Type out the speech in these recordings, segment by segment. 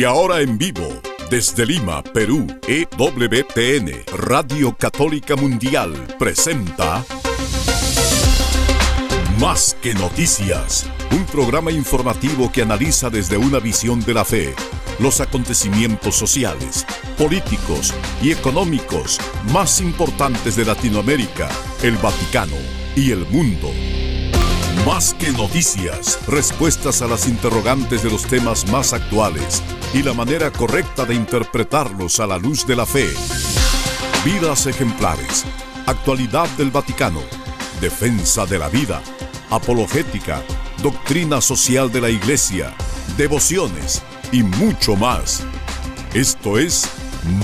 Y ahora en vivo, desde Lima, Perú, EWTN, Radio Católica Mundial, presenta Más que Noticias, un programa informativo que analiza desde una visión de la fe los acontecimientos sociales, políticos y económicos más importantes de Latinoamérica, el Vaticano y el mundo. Más que noticias, respuestas a las interrogantes de los temas más actuales y la manera correcta de interpretarlos a la luz de la fe. Vidas ejemplares, actualidad del Vaticano, defensa de la vida, apologética, doctrina social de la Iglesia, devociones y mucho más. Esto es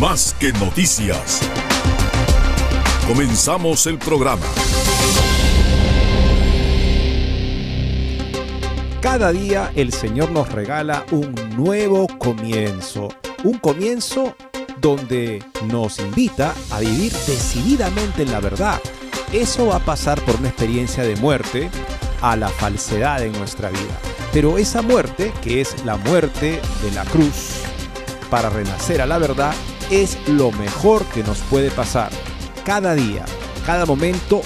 Más que noticias. Comenzamos el programa. Cada día el Señor nos regala un nuevo comienzo, un comienzo donde nos invita a vivir decididamente en la verdad. Eso va a pasar por una experiencia de muerte a la falsedad en nuestra vida. Pero esa muerte, que es la muerte de la cruz, para renacer a la verdad, es lo mejor que nos puede pasar. Cada día, cada momento,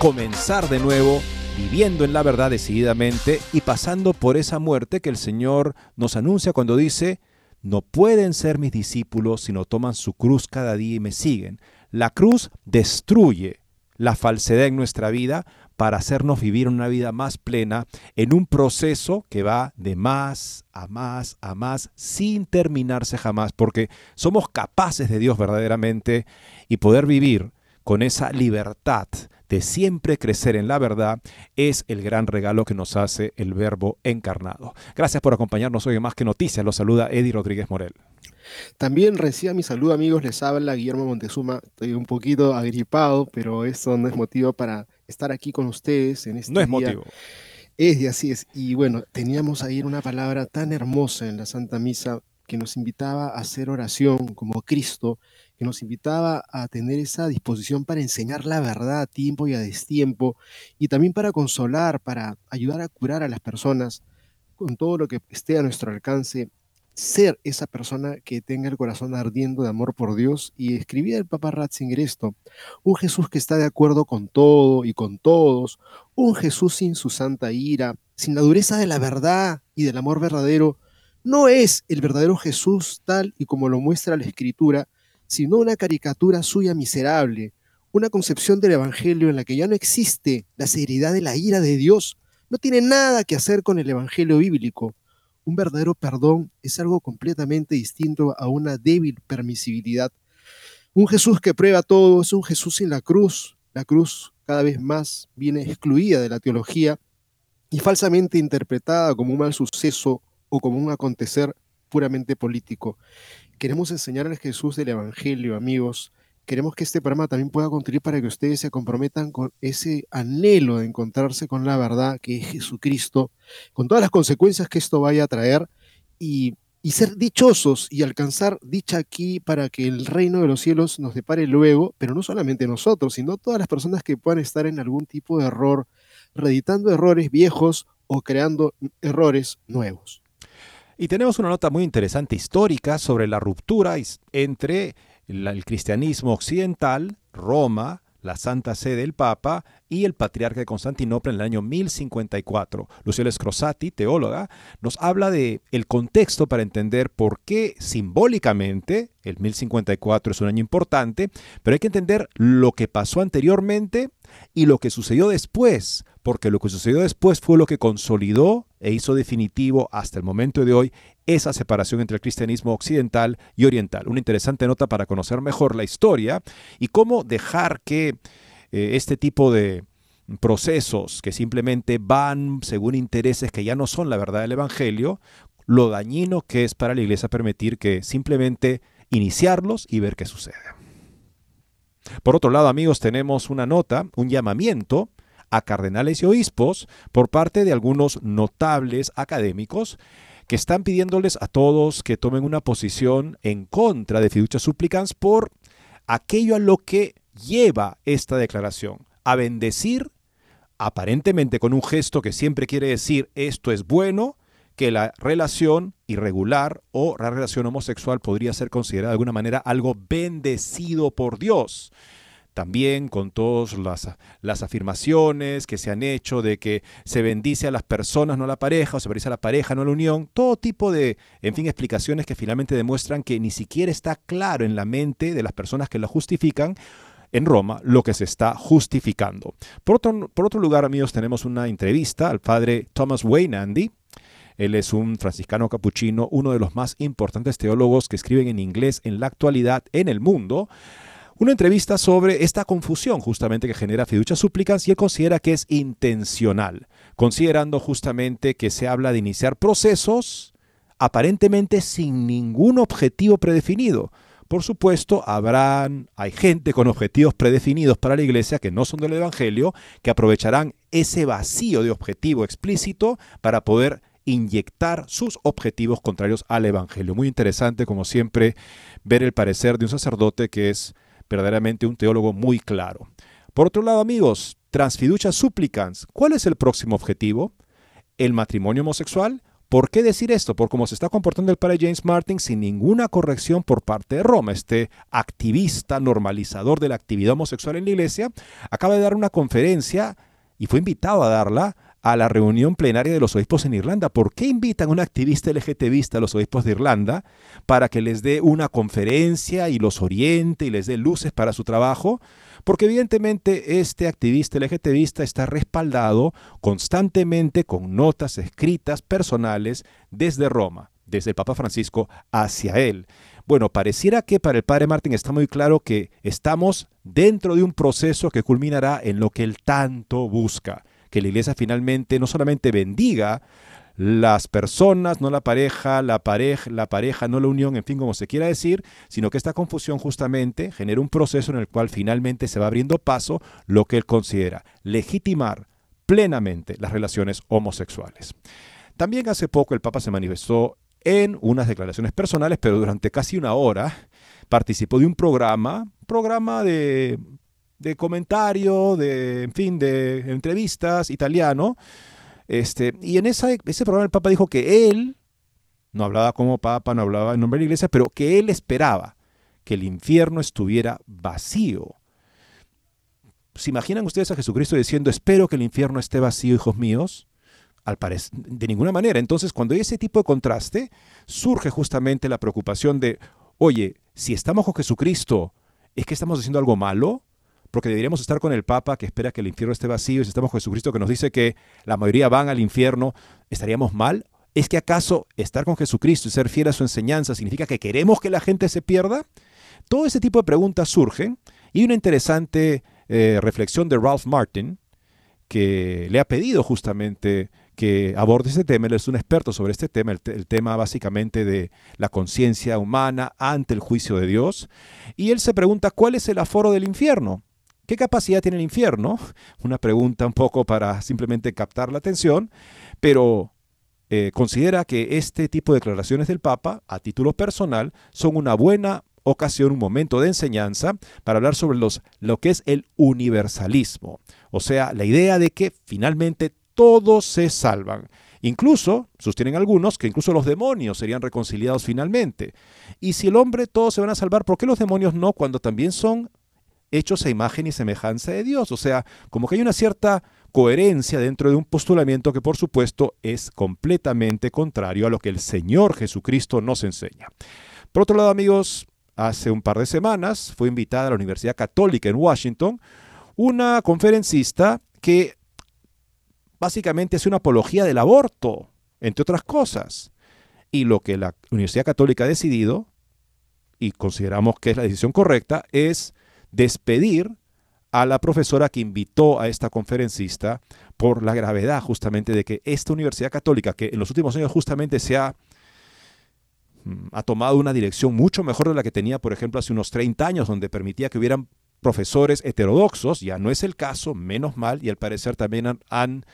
comenzar de nuevo viviendo en la verdad decididamente y pasando por esa muerte que el Señor nos anuncia cuando dice, no pueden ser mis discípulos si no toman su cruz cada día y me siguen. La cruz destruye la falsedad en nuestra vida para hacernos vivir una vida más plena en un proceso que va de más a más a más sin terminarse jamás, porque somos capaces de Dios verdaderamente y poder vivir con esa libertad de siempre crecer en la verdad, es el gran regalo que nos hace el Verbo encarnado. Gracias por acompañarnos hoy en Más que Noticias. Los saluda Eddie Rodríguez Morel. También reciba mi saludo amigos, les habla Guillermo Montezuma. Estoy un poquito agripado, pero eso no es motivo para estar aquí con ustedes en este No es motivo. Es y así es. Y bueno, teníamos ahí una palabra tan hermosa en la Santa Misa que nos invitaba a hacer oración como Cristo que nos invitaba a tener esa disposición para enseñar la verdad a tiempo y a destiempo, y también para consolar, para ayudar a curar a las personas con todo lo que esté a nuestro alcance, ser esa persona que tenga el corazón ardiendo de amor por Dios. Y escribía el Papa Ratzinger esto, un Jesús que está de acuerdo con todo y con todos, un Jesús sin su santa ira, sin la dureza de la verdad y del amor verdadero, no es el verdadero Jesús tal y como lo muestra la Escritura, sino una caricatura suya miserable, una concepción del Evangelio en la que ya no existe la seriedad de la ira de Dios, no tiene nada que hacer con el Evangelio bíblico. Un verdadero perdón es algo completamente distinto a una débil permisibilidad. Un Jesús que prueba todo es un Jesús sin la cruz. La cruz cada vez más viene excluida de la teología y falsamente interpretada como un mal suceso o como un acontecer puramente político. Queremos enseñar al Jesús del Evangelio, amigos. Queremos que este programa también pueda contribuir para que ustedes se comprometan con ese anhelo de encontrarse con la verdad que es Jesucristo, con todas las consecuencias que esto vaya a traer y, y ser dichosos y alcanzar dicha aquí para que el reino de los cielos nos depare luego, pero no solamente nosotros, sino todas las personas que puedan estar en algún tipo de error, reeditando errores viejos o creando errores nuevos. Y tenemos una nota muy interesante histórica sobre la ruptura entre el cristianismo occidental, Roma, la Santa Sede del Papa y el Patriarca de Constantinopla en el año 1054. Luciela Scrosati, teóloga, nos habla de el contexto para entender por qué simbólicamente el 1054 es un año importante, pero hay que entender lo que pasó anteriormente y lo que sucedió después, porque lo que sucedió después fue lo que consolidó e hizo definitivo hasta el momento de hoy esa separación entre el cristianismo occidental y oriental. Una interesante nota para conocer mejor la historia y cómo dejar que eh, este tipo de procesos que simplemente van según intereses que ya no son la verdad del Evangelio, lo dañino que es para la iglesia permitir que simplemente iniciarlos y ver qué sucede. Por otro lado, amigos, tenemos una nota, un llamamiento a cardenales y obispos por parte de algunos notables académicos que están pidiéndoles a todos que tomen una posición en contra de fiducia supplicans por aquello a lo que lleva esta declaración, a bendecir aparentemente con un gesto que siempre quiere decir esto es bueno, que la relación irregular o la relación homosexual podría ser considerada de alguna manera algo bendecido por Dios. También con todas las, afirmaciones que se han hecho de que se bendice a las personas, no a la pareja, o se bendice a la pareja, no a la unión, todo tipo de, en fin, explicaciones que finalmente demuestran que ni siquiera está claro en la mente de las personas que lo justifican en Roma lo que se está justificando. Por otro, por otro lugar, amigos, tenemos una entrevista al padre Thomas Wayne Andy. Él es un franciscano capuchino, uno de los más importantes teólogos que escriben en inglés en la actualidad en el mundo. Una entrevista sobre esta confusión justamente que genera fiducia súplicas y él considera que es intencional, considerando justamente que se habla de iniciar procesos aparentemente sin ningún objetivo predefinido. Por supuesto, habrán, hay gente con objetivos predefinidos para la iglesia que no son del Evangelio, que aprovecharán ese vacío de objetivo explícito para poder inyectar sus objetivos contrarios al Evangelio. Muy interesante, como siempre, ver el parecer de un sacerdote que es verdaderamente un teólogo muy claro. Por otro lado, amigos, transfiducia supplicans, ¿cuál es el próximo objetivo? ¿El matrimonio homosexual? ¿Por qué decir esto? Por cómo se está comportando el padre James Martin sin ninguna corrección por parte de Roma. Este activista normalizador de la actividad homosexual en la iglesia acaba de dar una conferencia y fue invitado a darla a la reunión plenaria de los obispos en Irlanda. ¿Por qué invitan a un activista LGTBista a los obispos de Irlanda para que les dé una conferencia y los oriente y les dé luces para su trabajo? Porque evidentemente este activista LGTBista está respaldado constantemente con notas escritas personales desde Roma, desde el Papa Francisco hacia él. Bueno, pareciera que para el padre Martín está muy claro que estamos dentro de un proceso que culminará en lo que él tanto busca, que la iglesia finalmente no solamente bendiga las personas, no la pareja, la pareja, la pareja, no la unión, en fin, como se quiera decir, sino que esta confusión justamente genera un proceso en el cual finalmente se va abriendo paso lo que él considera legitimar plenamente las relaciones homosexuales. También hace poco el Papa se manifestó en unas declaraciones personales, pero durante casi una hora participó de un programa, programa de, de comentario, de, en fin, de entrevistas italiano, este, y en ese programa el Papa dijo que él, no hablaba como Papa, no hablaba en nombre de la iglesia, pero que él esperaba que el infierno estuviera vacío. ¿Se imaginan ustedes a Jesucristo diciendo, espero que el infierno esté vacío, hijos míos? Al parecer, de ninguna manera. Entonces, cuando hay ese tipo de contraste, surge justamente la preocupación de, oye, si estamos con Jesucristo, ¿es que estamos haciendo algo malo? Porque deberíamos estar con el Papa que espera que el infierno esté vacío y si estamos con Jesucristo que nos dice que la mayoría van al infierno, ¿estaríamos mal? ¿Es que acaso estar con Jesucristo y ser fiel a su enseñanza significa que queremos que la gente se pierda? Todo ese tipo de preguntas surgen y una interesante eh, reflexión de Ralph Martin, que le ha pedido justamente que aborde este tema. Él es un experto sobre este tema, el, el tema básicamente de la conciencia humana ante el juicio de Dios. Y él se pregunta, ¿cuál es el aforo del infierno? ¿Qué capacidad tiene el infierno? Una pregunta un poco para simplemente captar la atención, pero eh, considera que este tipo de declaraciones del Papa, a título personal, son una buena ocasión, un momento de enseñanza para hablar sobre los, lo que es el universalismo. O sea, la idea de que finalmente todos se salvan. Incluso, sostienen algunos, que incluso los demonios serían reconciliados finalmente. Y si el hombre todos se van a salvar, ¿por qué los demonios no cuando también son hechos a imagen y semejanza de Dios. O sea, como que hay una cierta coherencia dentro de un postulamiento que por supuesto es completamente contrario a lo que el Señor Jesucristo nos enseña. Por otro lado, amigos, hace un par de semanas fue invitada a la Universidad Católica en Washington una conferencista que básicamente hace una apología del aborto, entre otras cosas. Y lo que la Universidad Católica ha decidido, y consideramos que es la decisión correcta, es despedir a la profesora que invitó a esta conferencista por la gravedad justamente de que esta universidad católica, que en los últimos años justamente se ha, mm, tomado una dirección mucho mejor de la que tenía, por ejemplo, hace unos 30 años, donde permitía que hubieran profesores heterodoxos, ya no es el caso, menos mal, y al parecer también han, han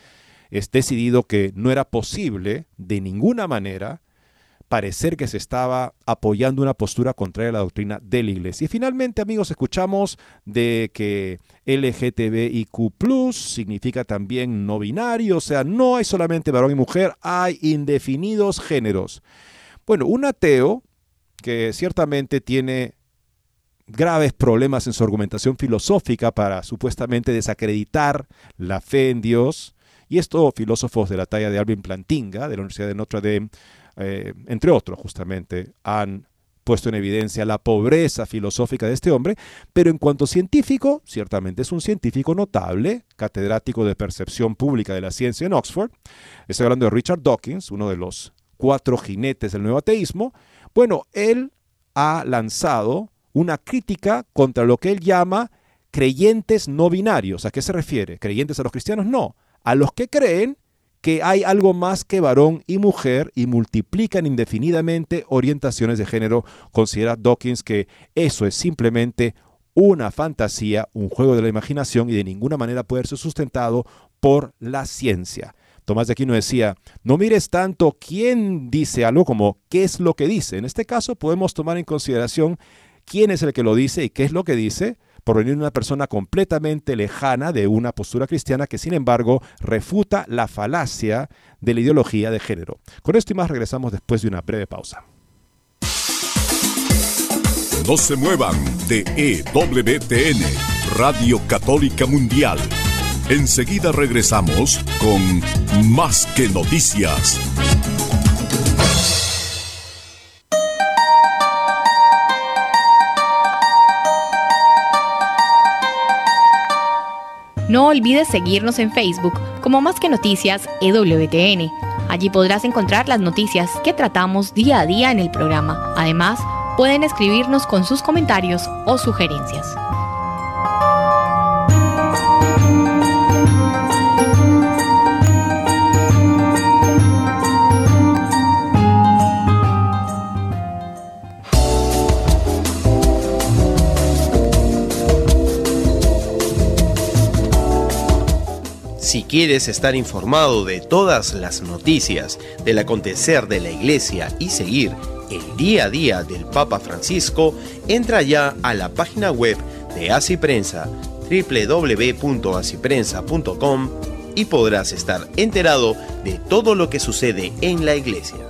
decidido que no era posible de ninguna manera parecer que se estaba apoyando una postura contraria a la doctrina de la iglesia. Y finalmente, amigos, escuchamos de que LGTBIQ significa también no binario, o sea, no hay solamente varón y mujer, hay indefinidos géneros. Bueno, un ateo que ciertamente tiene graves problemas en su argumentación filosófica para supuestamente desacreditar la fe en Dios, y esto filósofos de la talla de Alvin Plantinga, de la Universidad de Notre Dame, eh, entre otros justamente, han puesto en evidencia la pobreza filosófica de este hombre, pero en cuanto científico, ciertamente es un científico notable, catedrático de percepción pública de la ciencia en Oxford. Estoy hablando de Richard Dawkins, uno de los cuatro jinetes del nuevo ateísmo. Bueno, él ha lanzado una crítica contra lo que él llama creyentes no binarios. ¿A qué se refiere? ¿Creyentes a los cristianos? No. A los que creen que hay algo más que varón y mujer y multiplican indefinidamente orientaciones de género, considera Dawkins que eso es simplemente una fantasía, un juego de la imaginación y de ninguna manera puede ser sustentado por la ciencia. Tomás de Aquino decía, no mires tanto quién dice algo como qué es lo que dice. En este caso podemos tomar en consideración quién es el que lo dice y qué es lo que dice, por venir una persona completamente lejana de una postura cristiana que sin embargo refuta la falacia de la ideología de género. Con esto y más regresamos después de una breve pausa. No se muevan de EWTN, Radio Católica Mundial. Enseguida regresamos con Más que Noticias. No olvides seguirnos en Facebook como Más que Noticias EWTN. Allí podrás encontrar las noticias que tratamos día a día en el programa. Además, pueden escribirnos con sus comentarios o sugerencias. Quieres estar informado de todas las noticias del acontecer de la iglesia y seguir el día a día del Papa Francisco, entra ya a la página web de Asiprensa www.asiprensa.com y podrás estar enterado de todo lo que sucede en la iglesia.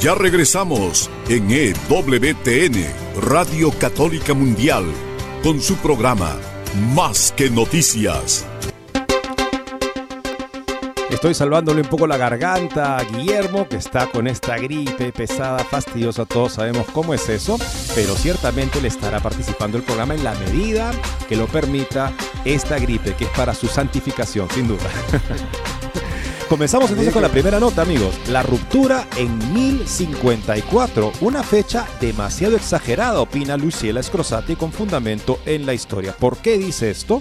Ya regresamos en EWTN, Radio Católica Mundial, con su programa Más que Noticias. Estoy salvándole un poco la garganta a Guillermo, que está con esta gripe pesada, fastidiosa, todos sabemos cómo es eso, pero ciertamente le estará participando el programa en la medida que lo permita esta gripe, que es para su santificación, sin duda. Comenzamos entonces con la primera nota, amigos. La ruptura en 1054, una fecha demasiado exagerada, opina Luciela Scrosati con fundamento en la historia. ¿Por qué dice esto?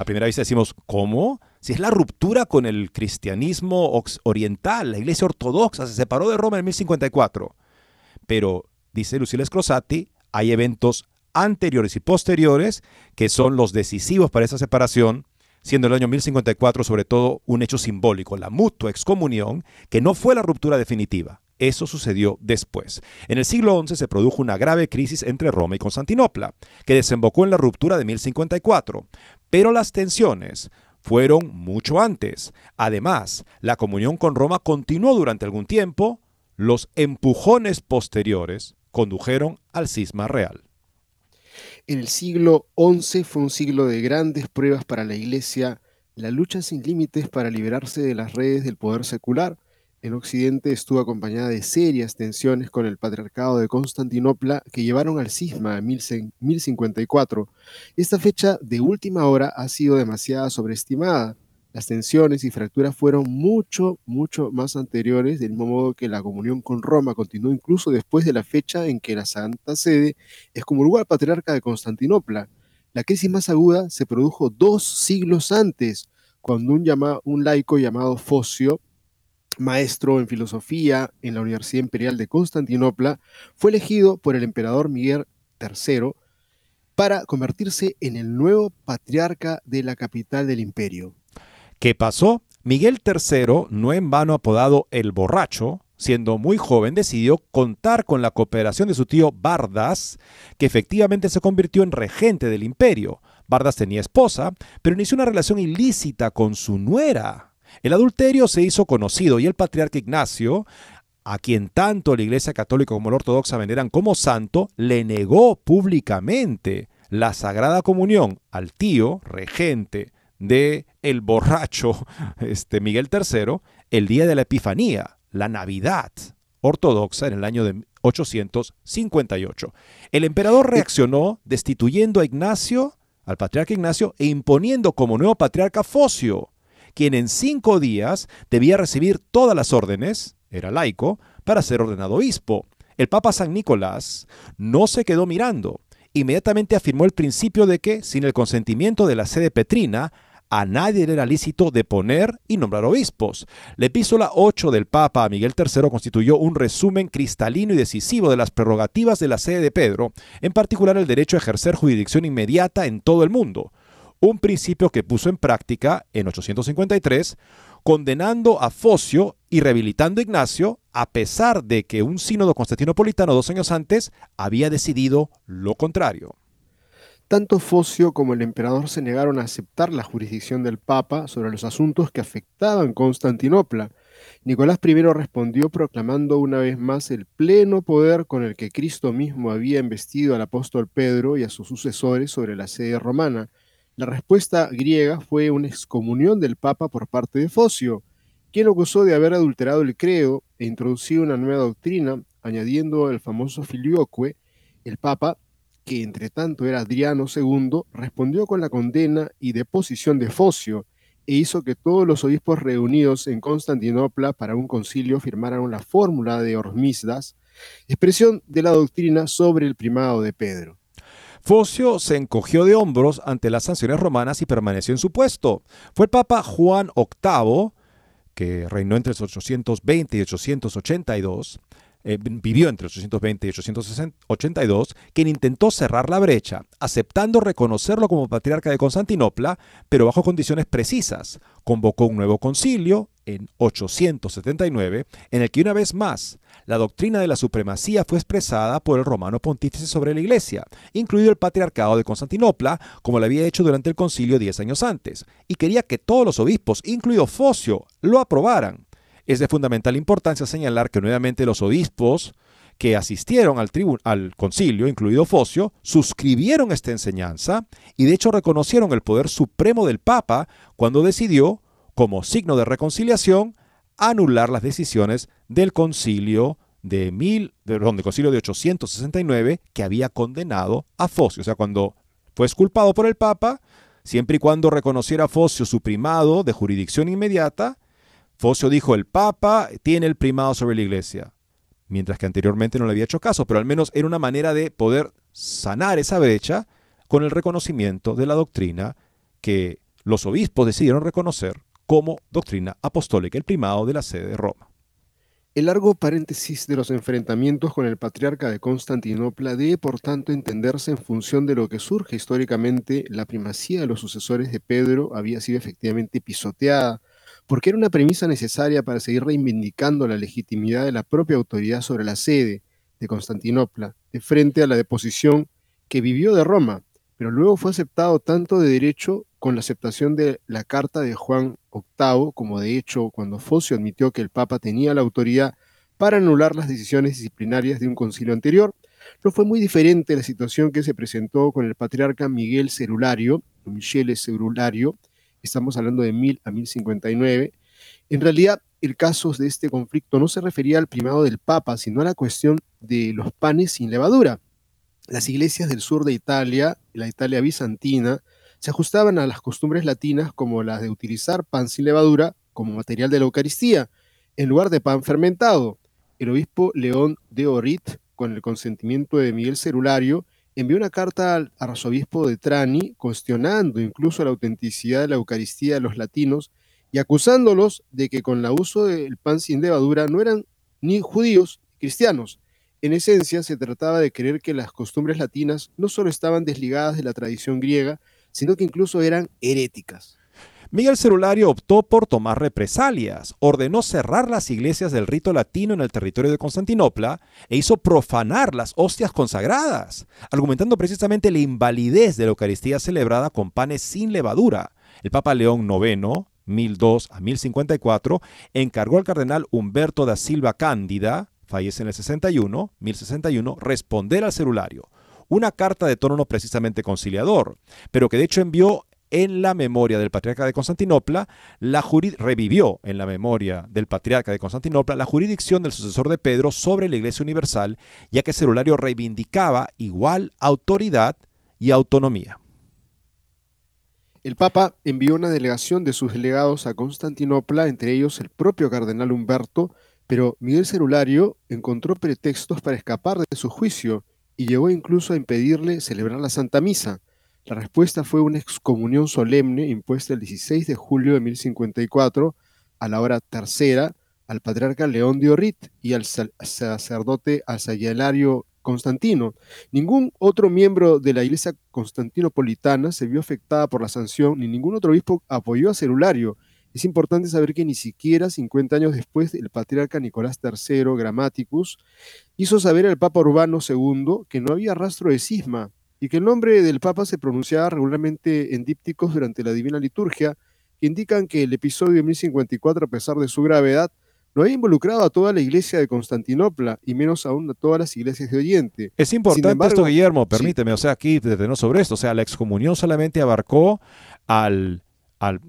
A primera vista decimos, ¿cómo? Si es la ruptura con el cristianismo oriental, la iglesia ortodoxa se separó de Roma en 1054. Pero, dice Luciela Scrosati, hay eventos anteriores y posteriores que son los decisivos para esa separación siendo el año 1054 sobre todo un hecho simbólico, la mutua excomunión, que no fue la ruptura definitiva. Eso sucedió después. En el siglo XI se produjo una grave crisis entre Roma y Constantinopla, que desembocó en la ruptura de 1054. Pero las tensiones fueron mucho antes. Además, la comunión con Roma continuó durante algún tiempo. Los empujones posteriores condujeron al cisma real. El siglo XI fue un siglo de grandes pruebas para la Iglesia, la lucha sin límites para liberarse de las redes del poder secular. En Occidente estuvo acompañada de serias tensiones con el patriarcado de Constantinopla que llevaron al cisma en 1054. Esta fecha de última hora ha sido demasiado sobreestimada. Las tensiones y fracturas fueron mucho, mucho más anteriores, del mismo modo que la comunión con Roma continuó incluso después de la fecha en que la Santa Sede excomulgó al patriarca de Constantinopla. La crisis más aguda se produjo dos siglos antes, cuando un, un laico llamado Focio, maestro en filosofía en la Universidad Imperial de Constantinopla, fue elegido por el emperador Miguel III para convertirse en el nuevo patriarca de la capital del imperio. ¿Qué pasó? Miguel III, no en vano apodado el borracho, siendo muy joven, decidió contar con la cooperación de su tío Bardas, que efectivamente se convirtió en regente del imperio. Bardas tenía esposa, pero inició una relación ilícita con su nuera. El adulterio se hizo conocido y el patriarca Ignacio, a quien tanto la Iglesia Católica como la Ortodoxa veneran como santo, le negó públicamente la Sagrada Comunión al tío regente de el borracho este, Miguel III el día de la Epifanía, la Navidad ortodoxa en el año de 858. El emperador reaccionó destituyendo a Ignacio, al patriarca Ignacio, e imponiendo como nuevo patriarca Focio, quien en cinco días debía recibir todas las órdenes, era laico, para ser ordenado obispo. El Papa San Nicolás no se quedó mirando. Inmediatamente afirmó el principio de que, sin el consentimiento de la sede petrina, a nadie le era lícito deponer y nombrar obispos. La epístola 8 del Papa a Miguel III constituyó un resumen cristalino y decisivo de las prerrogativas de la sede de Pedro, en particular el derecho a ejercer jurisdicción inmediata en todo el mundo, un principio que puso en práctica en 853, condenando a Focio y rehabilitando a Ignacio, a pesar de que un sínodo constantinopolitano dos años antes había decidido lo contrario. Tanto Focio como el emperador se negaron a aceptar la jurisdicción del Papa sobre los asuntos que afectaban Constantinopla. Nicolás I respondió proclamando una vez más el pleno poder con el que Cristo mismo había investido al apóstol Pedro y a sus sucesores sobre la sede romana. La respuesta griega fue una excomunión del Papa por parte de Focio, quien acusó de haber adulterado el credo e introducido una nueva doctrina, añadiendo el famoso filioque. El Papa que entre tanto era Adriano II, respondió con la condena y deposición de Focio e hizo que todos los obispos reunidos en Constantinopla para un concilio firmaran la fórmula de Hormisdas, expresión de la doctrina sobre el primado de Pedro. Focio se encogió de hombros ante las sanciones romanas y permaneció en su puesto. Fue el Papa Juan VIII, que reinó entre 820 y 882, eh, vivió entre 820 y 882, quien intentó cerrar la brecha, aceptando reconocerlo como patriarca de Constantinopla, pero bajo condiciones precisas. Convocó un nuevo concilio en 879, en el que una vez más la doctrina de la supremacía fue expresada por el romano pontífice sobre la iglesia, incluido el patriarcado de Constantinopla, como lo había hecho durante el concilio diez años antes, y quería que todos los obispos, incluido Focio, lo aprobaran. Es de fundamental importancia señalar que nuevamente los obispos que asistieron al, al concilio, incluido Focio, suscribieron esta enseñanza y de hecho reconocieron el poder supremo del Papa cuando decidió, como signo de reconciliación, anular las decisiones del concilio de, mil, de, concilio de 869 que había condenado a Focio. O sea, cuando fue exculpado por el Papa, siempre y cuando reconociera a Focio su primado de jurisdicción inmediata, Focio dijo, el Papa tiene el primado sobre la iglesia, mientras que anteriormente no le había hecho caso, pero al menos era una manera de poder sanar esa brecha con el reconocimiento de la doctrina que los obispos decidieron reconocer como doctrina apostólica, el primado de la sede de Roma. El largo paréntesis de los enfrentamientos con el patriarca de Constantinopla debe por tanto entenderse en función de lo que surge históricamente, la primacía de los sucesores de Pedro había sido efectivamente pisoteada porque era una premisa necesaria para seguir reivindicando la legitimidad de la propia autoridad sobre la sede de Constantinopla, de frente a la deposición que vivió de Roma, pero luego fue aceptado tanto de derecho con la aceptación de la carta de Juan VIII, como de hecho cuando Focio admitió que el Papa tenía la autoridad para anular las decisiones disciplinarias de un concilio anterior, no fue muy diferente la situación que se presentó con el patriarca Miguel Cerulario, Michele Cerulario, estamos hablando de 1000 a 1059, en realidad el caso de este conflicto no se refería al primado del Papa, sino a la cuestión de los panes sin levadura. Las iglesias del sur de Italia, la Italia bizantina, se ajustaban a las costumbres latinas como las de utilizar pan sin levadura como material de la Eucaristía, en lugar de pan fermentado. El obispo León de Orit, con el consentimiento de Miguel Cerulario, envió una carta al arzobispo de Trani cuestionando incluso la autenticidad de la Eucaristía de los latinos y acusándolos de que con el uso del pan sin levadura no eran ni judíos ni cristianos, En esencia, se trataba de creer que las costumbres latinas no solo estaban desligadas de la tradición griega, sino que incluso eran heréticas. Miguel Celulario optó por tomar represalias, ordenó cerrar las iglesias del rito latino en el territorio de Constantinopla e hizo profanar las hostias consagradas, argumentando precisamente la invalidez de la Eucaristía celebrada con panes sin levadura. El Papa León IX, 1002 a 1054, encargó al cardenal Humberto da Silva Cándida, fallece en el 61, 1061, responder al celulario. Una carta de tono no precisamente conciliador, pero que de hecho envió en la memoria del patriarca de Constantinopla, la revivió en la memoria del patriarca de Constantinopla la jurisdicción del sucesor de Pedro sobre la Iglesia Universal, ya que Celulario reivindicaba igual autoridad y autonomía. El Papa envió una delegación de sus delegados a Constantinopla, entre ellos el propio cardenal Humberto, pero Miguel Celulario encontró pretextos para escapar de su juicio y llegó incluso a impedirle celebrar la Santa Misa. La respuesta fue una excomunión solemne impuesta el 16 de julio de 1054 a la hora tercera al patriarca León de Orrit y al sacerdote Asayalario Constantino. Ningún otro miembro de la iglesia constantinopolitana se vio afectada por la sanción, ni ningún otro obispo apoyó a Celulario. Es importante saber que ni siquiera 50 años después el patriarca Nicolás III Grammaticus hizo saber al Papa Urbano II que no había rastro de cisma y que el nombre del Papa se pronunciaba regularmente en dípticos durante la Divina Liturgia, que indican que el episodio de 1054, a pesar de su gravedad, no había involucrado a toda la iglesia de Constantinopla y menos aún a todas las iglesias de Oriente. Es importante esto, Guillermo, permíteme, o sea, aquí detenernos sobre esto, o sea, la excomunión solamente abarcó al, al,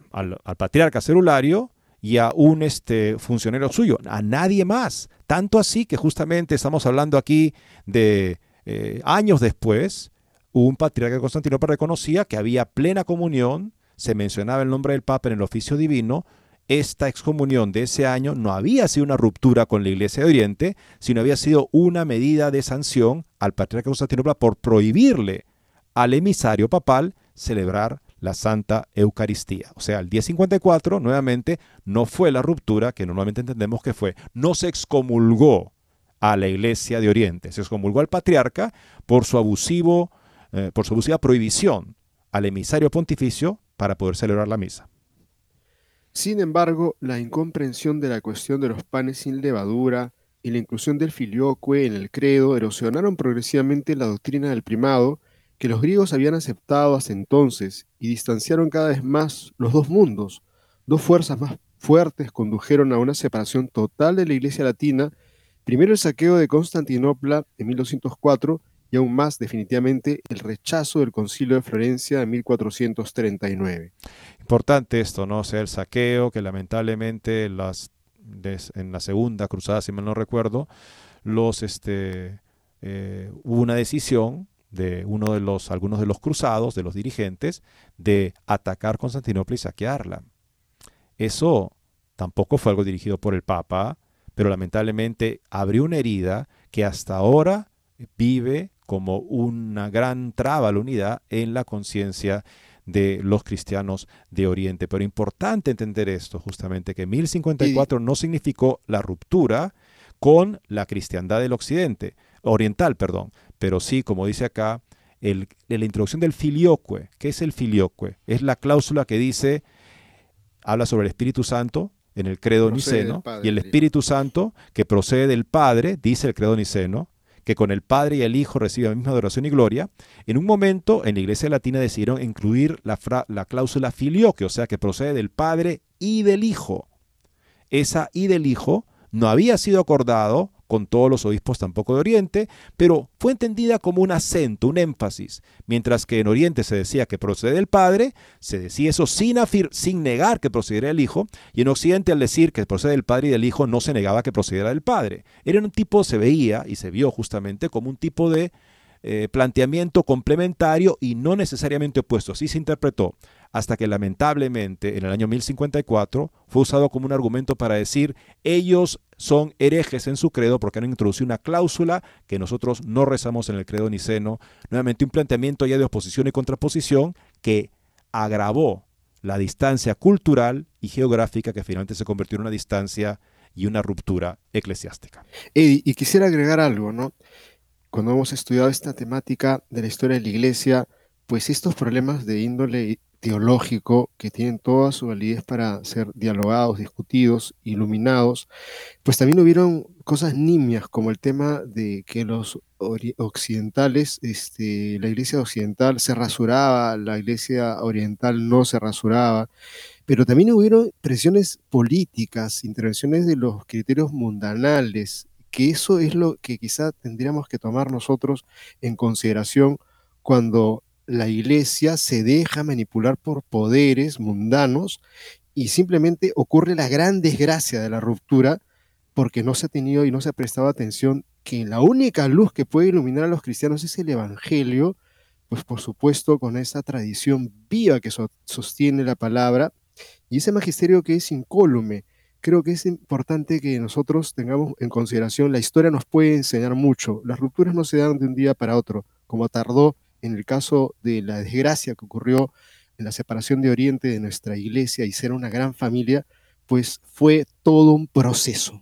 patriarca celulario y a un este, funcionario suyo, a nadie más. Tanto así que justamente estamos hablando aquí de eh, años después, un patriarca de Constantinopla reconocía que había plena comunión, se mencionaba el nombre del Papa en el oficio divino, esta excomunión de ese año no había sido una ruptura con la Iglesia de Oriente, sino había sido una medida de sanción al patriarca de Constantinopla por prohibirle al emisario papal celebrar la Santa Eucaristía. O sea, el 1054 nuevamente no fue la ruptura que normalmente entendemos que fue. No se excomulgó a la Iglesia de Oriente, se excomulgó al patriarca por su abusivo eh, por su abusiva prohibición al emisario pontificio para poder celebrar la misa. Sin embargo, la incomprensión de la cuestión de los panes sin levadura y la inclusión del filioque en el credo erosionaron progresivamente la doctrina del primado que los griegos habían aceptado hasta entonces y distanciaron cada vez más los dos mundos. Dos fuerzas más fuertes condujeron a una separación total de la Iglesia latina, primero el saqueo de Constantinopla en 1204 y aún más definitivamente el rechazo del concilio de Florencia de 1439. Importante esto, ¿no? O sea, el saqueo que lamentablemente las, en la segunda cruzada, si mal no recuerdo, los, este, eh, hubo una decisión de uno de los, algunos de los cruzados, de los dirigentes, de atacar Constantinopla y saquearla. Eso tampoco fue algo dirigido por el Papa, pero lamentablemente abrió una herida que hasta ahora vive como una gran traba a la unidad en la conciencia de los cristianos de Oriente. Pero importante entender esto, justamente, que 1054 no significó la ruptura con la cristiandad del occidente, oriental, perdón, pero sí, como dice acá, el, la introducción del filioque. ¿Qué es el filioque? Es la cláusula que dice, habla sobre el Espíritu Santo en el credo niceno, y el Espíritu Santo que procede del Padre, dice el credo niceno, que con el Padre y el Hijo recibe la misma adoración y gloria, en un momento en la Iglesia Latina decidieron incluir la, la cláusula filioque, o sea que procede del Padre y del Hijo. Esa y del Hijo no había sido acordado con todos los obispos tampoco de Oriente, pero fue entendida como un acento, un énfasis. Mientras que en Oriente se decía que procede del Padre, se decía eso sin, sin negar que procediera del Hijo, y en Occidente al decir que procede del Padre y del Hijo no se negaba que procediera del Padre. Era un tipo, se veía y se vio justamente como un tipo de eh, planteamiento complementario y no necesariamente opuesto. Así se interpretó hasta que lamentablemente en el año 1054 fue usado como un argumento para decir ellos son herejes en su credo porque han introducido una cláusula que nosotros no rezamos en el credo niceno. Nuevamente un planteamiento ya de oposición y contraposición que agravó la distancia cultural y geográfica que finalmente se convirtió en una distancia y una ruptura eclesiástica. y quisiera agregar algo, ¿no? Cuando hemos estudiado esta temática de la historia de la iglesia, pues estos problemas de índole teológico que tienen toda su validez para ser dialogados, discutidos, iluminados, pues también hubieron cosas nimias como el tema de que los occidentales, este, la iglesia occidental se rasuraba, la iglesia oriental no se rasuraba, pero también hubieron presiones políticas, intervenciones de los criterios mundanales, que eso es lo que quizá tendríamos que tomar nosotros en consideración cuando la iglesia se deja manipular por poderes mundanos y simplemente ocurre la gran desgracia de la ruptura porque no se ha tenido y no se ha prestado atención que la única luz que puede iluminar a los cristianos es el Evangelio, pues por supuesto con esa tradición viva que sostiene la palabra y ese magisterio que es incólume. Creo que es importante que nosotros tengamos en consideración, la historia nos puede enseñar mucho, las rupturas no se dan de un día para otro, como tardó en el caso de la desgracia que ocurrió en la separación de Oriente de nuestra iglesia y ser una gran familia, pues fue todo un proceso.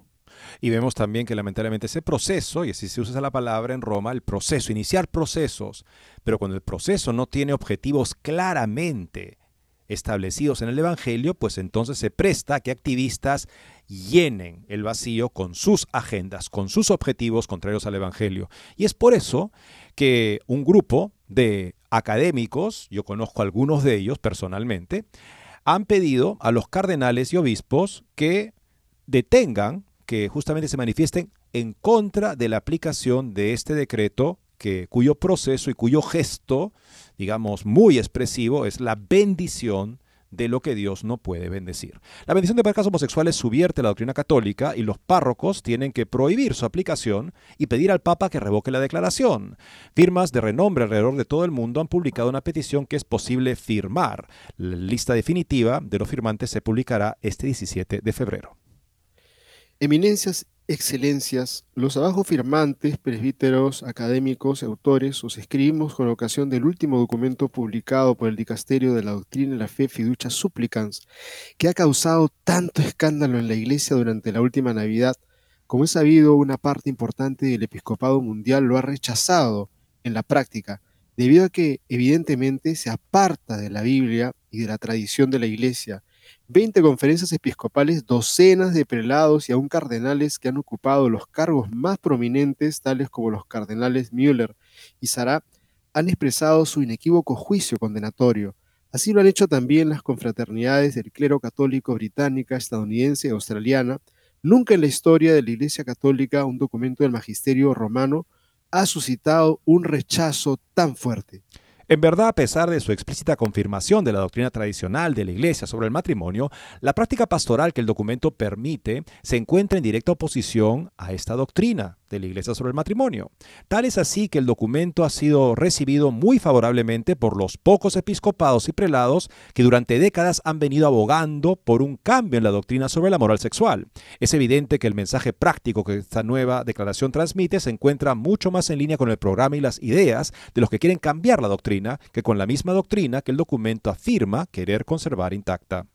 Y vemos también que lamentablemente ese proceso, y así se usa la palabra en Roma, el proceso, iniciar procesos, pero cuando el proceso no tiene objetivos claramente establecidos en el Evangelio, pues entonces se presta a que activistas llenen el vacío con sus agendas, con sus objetivos contrarios al Evangelio. Y es por eso que un grupo de académicos, yo conozco algunos de ellos personalmente, han pedido a los cardenales y obispos que detengan, que justamente se manifiesten en contra de la aplicación de este decreto que, cuyo proceso y cuyo gesto, digamos, muy expresivo es la bendición de lo que Dios no puede bendecir. La bendición de parejas homosexuales subierte la doctrina católica y los párrocos tienen que prohibir su aplicación y pedir al Papa que revoque la declaración. Firmas de renombre alrededor de todo el mundo han publicado una petición que es posible firmar. La lista definitiva de los firmantes se publicará este 17 de febrero. Eminencias Excelencias, los abajo firmantes, presbíteros, académicos, autores, os escribimos con ocasión del último documento publicado por el Dicasterio de la Doctrina y la Fe Fiducia Supplicans, que ha causado tanto escándalo en la Iglesia durante la última Navidad. Como es sabido, una parte importante del episcopado mundial lo ha rechazado en la práctica, debido a que evidentemente se aparta de la Biblia y de la tradición de la Iglesia 20 conferencias episcopales, docenas de prelados y aún cardenales que han ocupado los cargos más prominentes, tales como los cardenales Müller y Sarah, han expresado su inequívoco juicio condenatorio. Así lo han hecho también las confraternidades del clero católico británica, estadounidense y australiana. Nunca en la historia de la Iglesia Católica un documento del magisterio romano ha suscitado un rechazo tan fuerte. En verdad, a pesar de su explícita confirmación de la doctrina tradicional de la Iglesia sobre el matrimonio, la práctica pastoral que el documento permite se encuentra en directa oposición a esta doctrina de la Iglesia sobre el matrimonio. Tal es así que el documento ha sido recibido muy favorablemente por los pocos episcopados y prelados que durante décadas han venido abogando por un cambio en la doctrina sobre la moral sexual. Es evidente que el mensaje práctico que esta nueva declaración transmite se encuentra mucho más en línea con el programa y las ideas de los que quieren cambiar la doctrina que con la misma doctrina que el documento afirma querer conservar intacta.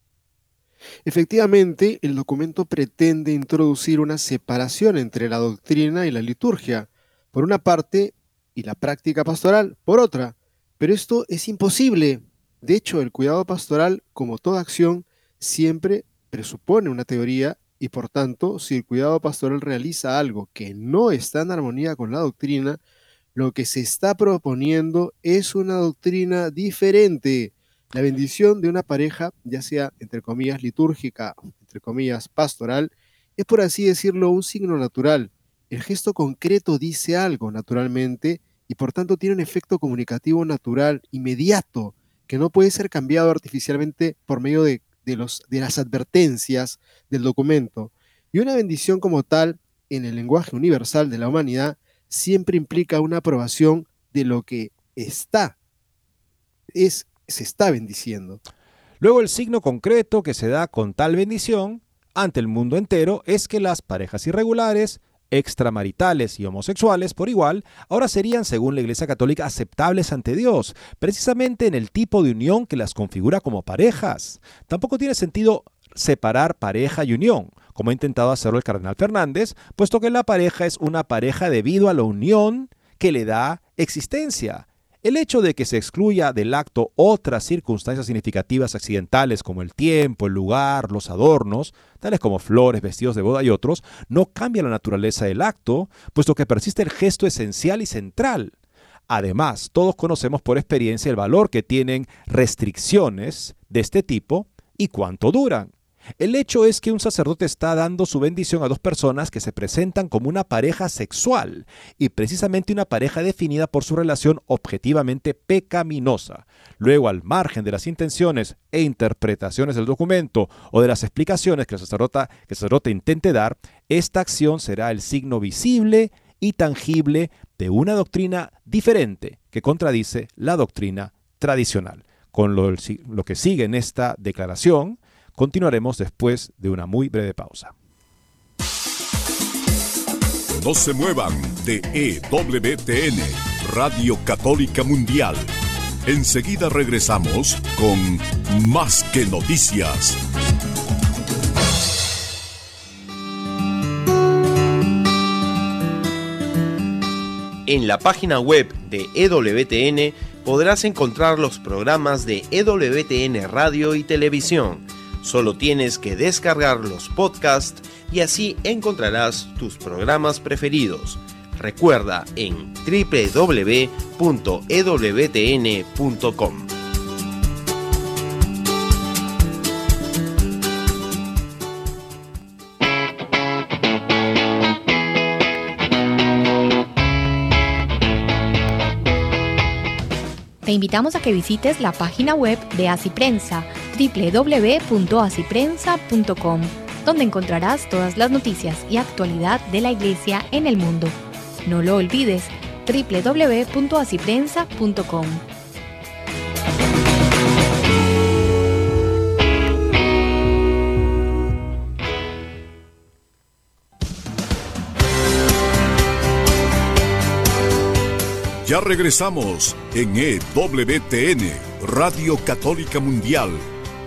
Efectivamente, el documento pretende introducir una separación entre la doctrina y la liturgia, por una parte, y la práctica pastoral, por otra. Pero esto es imposible. De hecho, el cuidado pastoral, como toda acción, siempre presupone una teoría y por tanto, si el cuidado pastoral realiza algo que no está en armonía con la doctrina, lo que se está proponiendo es una doctrina diferente la bendición de una pareja, ya sea entre comillas litúrgica, entre comillas pastoral, es por así decirlo un signo natural. El gesto concreto dice algo naturalmente y por tanto tiene un efecto comunicativo natural, inmediato, que no puede ser cambiado artificialmente por medio de, los, de las advertencias del documento. Y una bendición como tal, en el lenguaje universal de la humanidad, siempre implica una aprobación de lo que está. Es se está bendiciendo. Luego el signo concreto que se da con tal bendición ante el mundo entero es que las parejas irregulares, extramaritales y homosexuales por igual, ahora serían, según la Iglesia Católica, aceptables ante Dios, precisamente en el tipo de unión que las configura como parejas. Tampoco tiene sentido separar pareja y unión, como ha intentado hacerlo el cardenal Fernández, puesto que la pareja es una pareja debido a la unión que le da existencia. El hecho de que se excluya del acto otras circunstancias significativas accidentales como el tiempo, el lugar, los adornos, tales como flores, vestidos de boda y otros, no cambia la naturaleza del acto, puesto que persiste el gesto esencial y central. Además, todos conocemos por experiencia el valor que tienen restricciones de este tipo y cuánto duran. El hecho es que un sacerdote está dando su bendición a dos personas que se presentan como una pareja sexual y precisamente una pareja definida por su relación objetivamente pecaminosa. Luego, al margen de las intenciones e interpretaciones del documento o de las explicaciones que el sacerdote, que intente dar, esta acción será el signo visible y tangible de una doctrina diferente que contradice la doctrina tradicional. Con lo que sigue en esta declaración, Continuaremos después de una muy breve pausa. No se muevan de EWTN, Radio Católica Mundial. Enseguida regresamos con Más que Noticias. En la página web de EWTN podrás encontrar los programas de EWTN Radio y Televisión Solo tienes que descargar los podcasts y así encontrarás tus programas preferidos. Recuerda en www.ewtn.com. Te invitamos a que visites la página web de Asiprensa www.asiprensa.com, donde encontrarás todas las noticias y actualidad de la Iglesia en el mundo. No lo olvides, www.asiprensa.com. Ya regresamos en EWTN, Radio Católica Mundial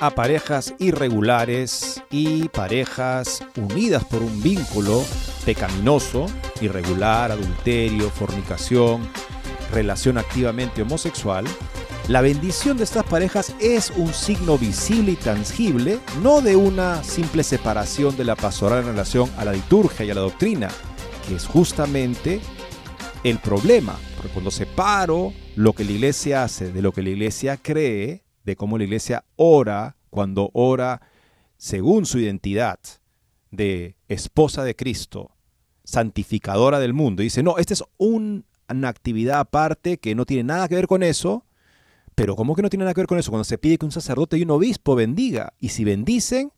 a parejas irregulares y parejas unidas por un vínculo pecaminoso, irregular, adulterio, fornicación, relación activamente homosexual, la bendición de estas parejas es un signo visible y tangible, no de una simple separación de la pastoral en relación a la liturgia y a la doctrina, que es justamente el problema, porque cuando separo lo que la iglesia hace de lo que la iglesia cree, de cómo la iglesia ora cuando ora según su identidad de esposa de Cristo, santificadora del mundo. dice, no, esta es una actividad aparte que no tiene nada que ver con eso, pero ¿cómo que no tiene nada que ver con eso? Cuando se pide que un sacerdote y un obispo bendiga, y si bendicen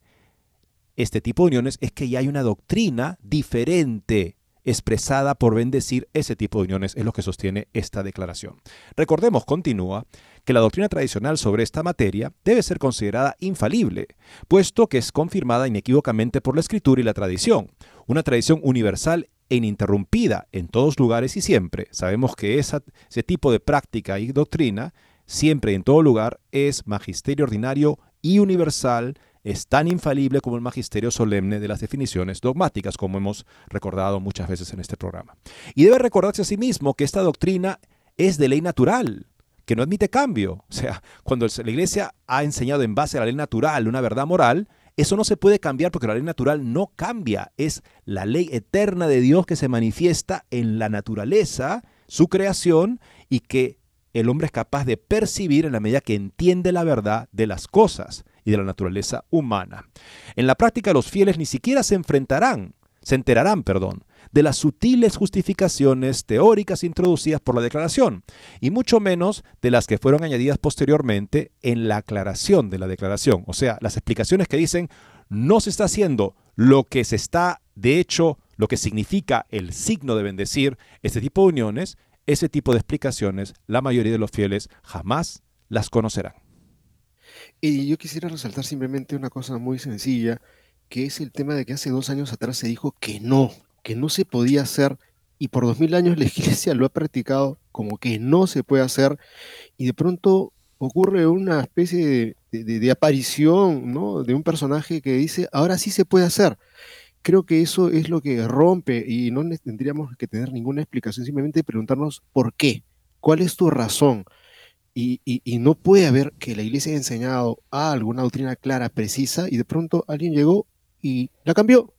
este tipo de uniones es que ya hay una doctrina diferente expresada por bendecir ese tipo de uniones, es lo que sostiene esta declaración. Recordemos, continúa, que la doctrina tradicional sobre esta materia debe ser considerada infalible, puesto que es confirmada inequívocamente por la escritura y la tradición, una tradición universal e ininterrumpida en todos lugares y siempre. Sabemos que ese tipo de práctica y doctrina, siempre y en todo lugar, es magisterio ordinario y universal, es tan infalible como el magisterio solemne de las definiciones dogmáticas, como hemos recordado muchas veces en este programa. Y debe recordarse a sí mismo que esta doctrina es de ley natural, que no admite cambio. O sea, cuando la iglesia ha enseñado en base a la ley natural una verdad moral, eso no se puede cambiar porque la ley natural no cambia. Es la ley eterna de Dios que se manifiesta en la naturaleza, su creación, y que el hombre es capaz de percibir en la medida que entiende la verdad de las cosas y de la naturaleza humana. En la práctica los fieles ni siquiera se enfrentarán, se enterarán, perdón, de las sutiles justificaciones teóricas introducidas por la declaración, y mucho menos de las que fueron añadidas posteriormente en la aclaración de la declaración, o sea, las explicaciones que dicen no se está haciendo lo que se está, de hecho, lo que significa el signo de bendecir este tipo de uniones, ese tipo de explicaciones, la mayoría de los fieles jamás las conocerán. Y yo quisiera resaltar simplemente una cosa muy sencilla, que es el tema de que hace dos años atrás se dijo que no, que no se podía hacer, y por dos mil años la iglesia lo ha practicado como que no se puede hacer, y de pronto ocurre una especie de, aparición ¿no? de un personaje que dice, ahora sí se puede hacer. Creo que eso es lo que rompe y no tendríamos que tener ninguna explicación, simplemente preguntarnos por qué, cuál es tu razón. Y, no puede haber que la iglesia haya enseñado a alguna doctrina clara, precisa, y de pronto alguien llegó y la cambió.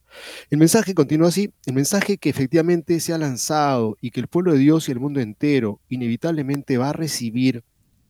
El mensaje continúa así, el mensaje que efectivamente se ha lanzado y que el pueblo de Dios y el mundo entero inevitablemente va a recibir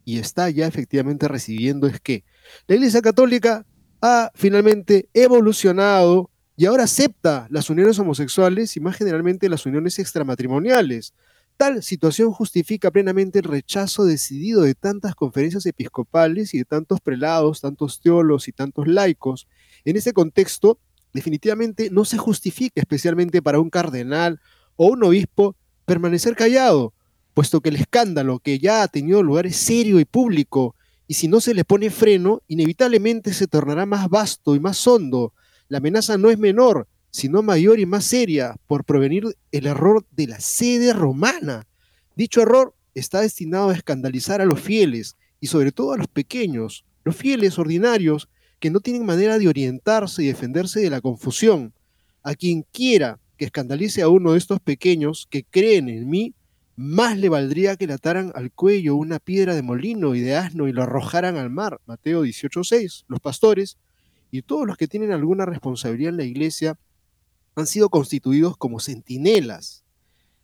y está ya efectivamente recibiendo es que la Iglesia Católica ha finalmente evolucionado y ahora acepta las uniones homosexuales y más generalmente las uniones extramatrimoniales. Tal situación justifica plenamente el rechazo decidido de tantas conferencias episcopales y de tantos prelados, tantos teólogos y tantos laicos. En ese contexto, definitivamente no se justifica especialmente para un cardenal o un obispo permanecer callado, puesto que el escándalo que ya ha tenido lugar es serio y público, y si no se le pone freno, inevitablemente se tornará más vasto y más hondo. La amenaza no es menor, sino mayor y más seria, por provenir el error de la sede romana. Dicho error está destinado a escandalizar a los fieles, y sobre todo a los pequeños, los fieles ordinarios, que no tienen manera de orientarse y defenderse de la confusión. A quien quiera que escandalice a uno de estos pequeños que creen en mí, más le valdría que le ataran al cuello una piedra de molino y de asno y lo arrojaran al mar. Mateo 18:6. Los pastores y todos los que tienen alguna responsabilidad en la iglesia han sido constituidos como centinelas.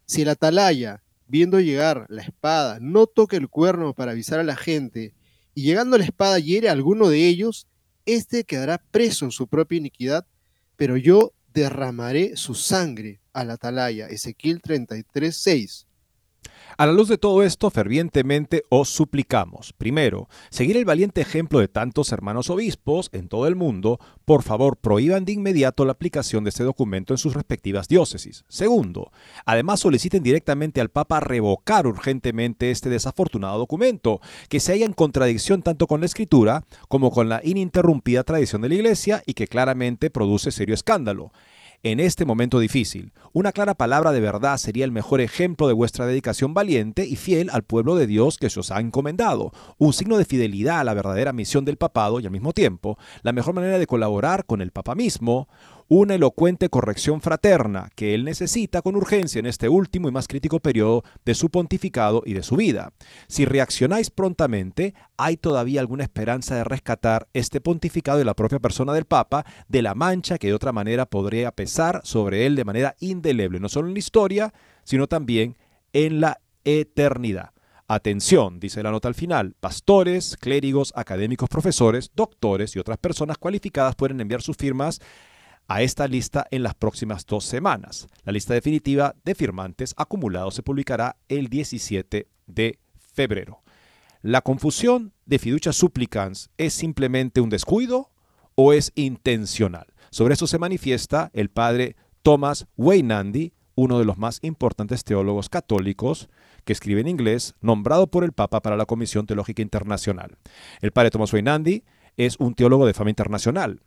Si el atalaya, viendo llegar la espada, no toca el cuerno para avisar a la gente, y llegando la espada hiere a alguno de ellos, éste quedará preso en su propia iniquidad, pero yo derramaré su sangre al atalaya. Ezequiel 33:6. A la luz de todo esto, fervientemente os suplicamos, primero, seguir el valiente ejemplo de tantos hermanos obispos en todo el mundo, por favor prohíban de inmediato la aplicación de este documento en sus respectivas diócesis. Segundo, además soliciten directamente al Papa revocar urgentemente este desafortunado documento, que se haya en contradicción tanto con la Escritura como con la ininterrumpida tradición de la Iglesia y que claramente produce serio escándalo en este momento difícil. Una clara palabra de verdad sería el mejor ejemplo de vuestra dedicación valiente y fiel al pueblo de Dios que se os ha encomendado, un signo de fidelidad a la verdadera misión del papado y al mismo tiempo la mejor manera de colaborar con el papa mismo, una elocuente corrección fraterna que él necesita con urgencia en este último y más crítico periodo de su pontificado y de su vida. Si reaccionáis prontamente, hay todavía alguna esperanza de rescatar este pontificado y la propia persona del Papa de la mancha que de otra manera podría pesar sobre él de manera indeleble, no solo en la historia, sino también en la eternidad. Atención, dice la nota al final, pastores, clérigos, académicos, profesores, doctores y otras personas cualificadas pueden enviar sus firmas a esta lista en las próximas dos semanas. La lista definitiva de firmantes acumulados se publicará el 17 de febrero. ¿La confusión de fiducia supplicans es simplemente un descuido o es intencional? Sobre eso se manifiesta el padre Thomas Weinandy, uno de los más importantes teólogos católicos que escribe en inglés, nombrado por el Papa para la Comisión Teológica Internacional. El padre Thomas Weinandy es un teólogo de fama internacional.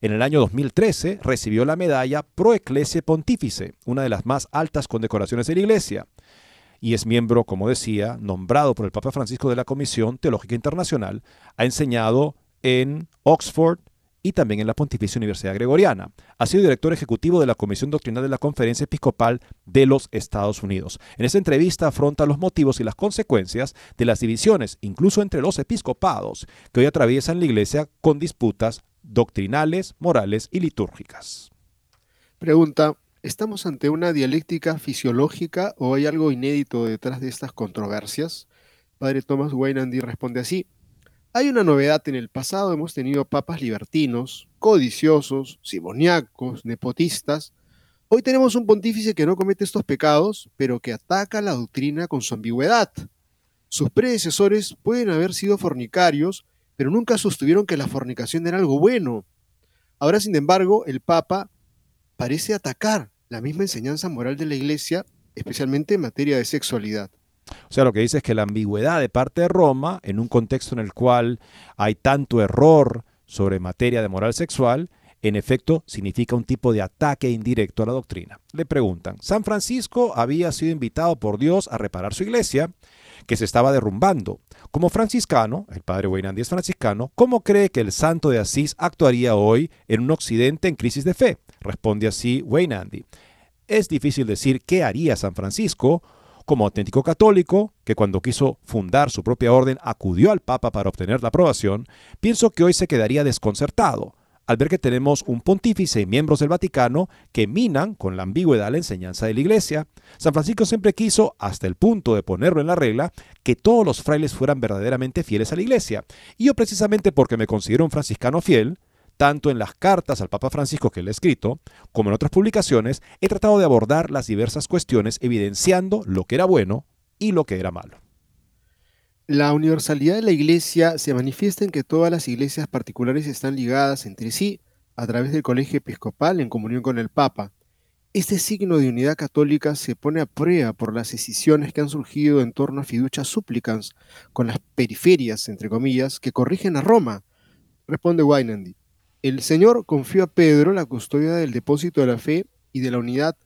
En el año 2013 recibió la medalla Pro Ecclesia Pontífice, una de las más altas condecoraciones de la Iglesia, y es miembro, como decía, nombrado por el Papa Francisco de la Comisión Teológica Internacional, ha enseñado en Oxford y también en la Pontificia Universidad Gregoriana. Ha sido director ejecutivo de la Comisión Doctrinal de la Conferencia Episcopal de los Estados Unidos. En esta entrevista afronta los motivos y las consecuencias de las divisiones, incluso entre los episcopados, que hoy atraviesan la Iglesia con disputas doctrinales, morales y litúrgicas. Pregunta, ¿estamos ante una dialéctica fisiológica o hay algo inédito detrás de estas controversias? Padre Thomas Weinandy responde así. Hay una novedad en el pasado, hemos tenido papas libertinos, codiciosos, simoniacos, nepotistas. Hoy tenemos un pontífice que no comete estos pecados, pero que ataca la doctrina con su ambigüedad. Sus predecesores pueden haber sido fornicarios, pero nunca sostuvieron que la fornicación era algo bueno. Ahora, sin embargo, el Papa parece atacar la misma enseñanza moral de la Iglesia, especialmente en materia de sexualidad. O sea, lo que dice es que la ambigüedad de parte de Roma, en un contexto en el cual hay tanto error sobre materia de moral sexual, en efecto significa un tipo de ataque indirecto a la doctrina. Le preguntan, San Francisco había sido invitado por Dios a reparar su iglesia, que se estaba derrumbando. Como franciscano, el padre Weinandi es franciscano, ¿cómo cree que el santo de Asís actuaría hoy en un occidente en crisis de fe? Responde así Weinandi. Es difícil decir qué haría San Francisco como auténtico católico, que cuando quiso fundar su propia orden acudió al Papa para obtener la aprobación, pienso que hoy se quedaría desconcertado al ver que tenemos un pontífice y miembros del Vaticano que minan con la ambigüedad la enseñanza de la Iglesia. San Francisco siempre quiso, hasta el punto de ponerlo en la regla, que todos los frailes fueran verdaderamente fieles a la Iglesia. Y yo precisamente porque me considero un franciscano fiel, tanto en las cartas al Papa Francisco que le he escrito, como en otras publicaciones, he tratado de abordar las diversas cuestiones evidenciando lo que era bueno y lo que era malo. La universalidad de la Iglesia se manifiesta en que todas las iglesias particulares están ligadas entre sí a través del colegio episcopal en comunión con el Papa. Este signo de unidad católica se pone a prueba por las decisiones que han surgido en torno a fiduchas súplicas con las periferias, entre comillas, que corrigen a Roma. Responde Weinandy. El Señor confió a Pedro la custodia del depósito de la fe y de la unidad,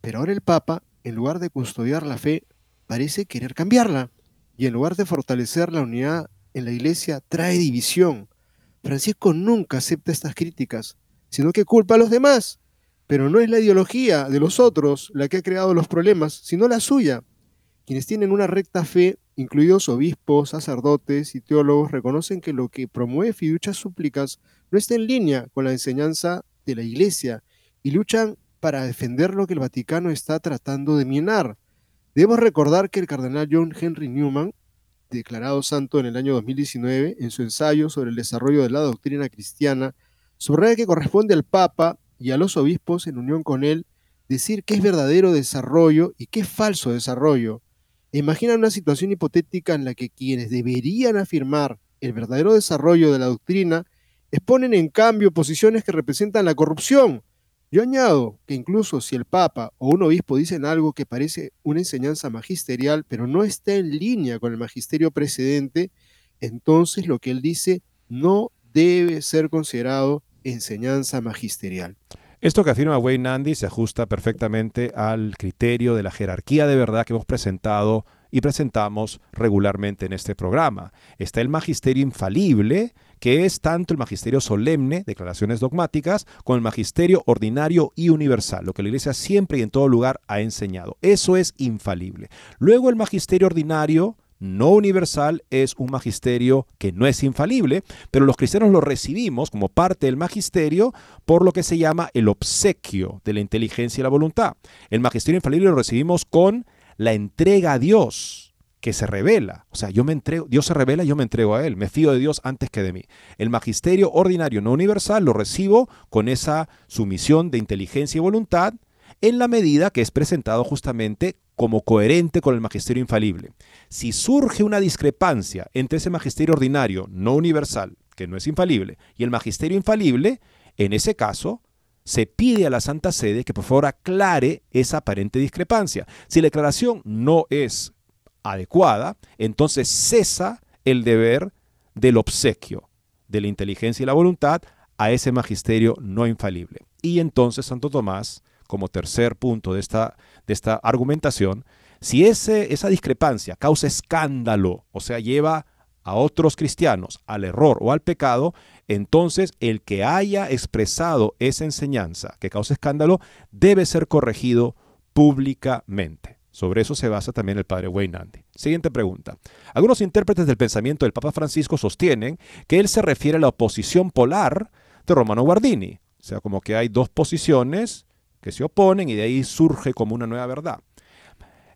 pero ahora el Papa, en lugar de custodiar la fe, parece querer cambiarla y en lugar de fortalecer la unidad en la iglesia, trae división. Francisco nunca acepta estas críticas, sino que culpa a los demás. Pero no es la ideología de los otros la que ha creado los problemas, sino la suya. Quienes tienen una recta fe, incluidos obispos, sacerdotes y teólogos, reconocen que lo que promueve fiduchas súplicas no está en línea con la enseñanza de la Iglesia y luchan para defender lo que el Vaticano está tratando de minar. Debemos recordar que el cardenal John Henry Newman, declarado santo en el año 2019, en su ensayo sobre el desarrollo de la doctrina cristiana, subraya que corresponde al Papa y a los obispos, en unión con él, decir qué es verdadero desarrollo y qué es falso desarrollo. imagina una situación hipotética en la que quienes deberían afirmar el verdadero desarrollo de la doctrina exponen en cambio posiciones que representan la corrupción, yo añado que incluso si el Papa o un obispo dicen algo que parece una enseñanza magisterial, pero no está en línea con el magisterio precedente, entonces lo que él dice no debe ser considerado enseñanza magisterial. Esto que afirma Wayne Nandi se ajusta perfectamente al criterio de la jerarquía de verdad que hemos presentado y presentamos regularmente en este programa. Está el magisterio infalible, que es tanto el magisterio solemne, declaraciones dogmáticas, como el magisterio ordinario y universal, lo que la Iglesia siempre y en todo lugar ha enseñado. Eso es infalible. Luego el magisterio ordinario, no universal es un magisterio que no es infalible, pero los cristianos lo recibimos como parte del magisterio por lo que se llama el obsequio de la inteligencia y la voluntad. El magisterio infalible lo recibimos con la entrega a Dios que se revela. O sea, yo me entrego, Dios se revela, yo me entrego a Él, me fío de Dios antes que de mí. El magisterio ordinario no universal lo recibo con esa sumisión de inteligencia y voluntad en la medida que es presentado justamente como coherente con el magisterio infalible. Si surge una discrepancia entre ese magisterio ordinario no universal, que no es infalible, y el magisterio infalible, en ese caso, se pide a la Santa Sede que por favor aclare esa aparente discrepancia. Si la declaración no es adecuada, entonces cesa el deber del obsequio, de la inteligencia y la voluntad a ese magisterio no infalible. Y entonces Santo Tomás, como tercer punto de esta, de esta argumentación, si ese, esa discrepancia causa escándalo, o sea, lleva a otros cristianos al error o al pecado, entonces el que haya expresado esa enseñanza que causa escándalo debe ser corregido públicamente. Sobre eso se basa también el padre Wayne Andy. Siguiente pregunta. Algunos intérpretes del pensamiento del Papa Francisco sostienen que él se refiere a la oposición polar de Romano Guardini. O sea, como que hay dos posiciones que se oponen y de ahí surge como una nueva verdad.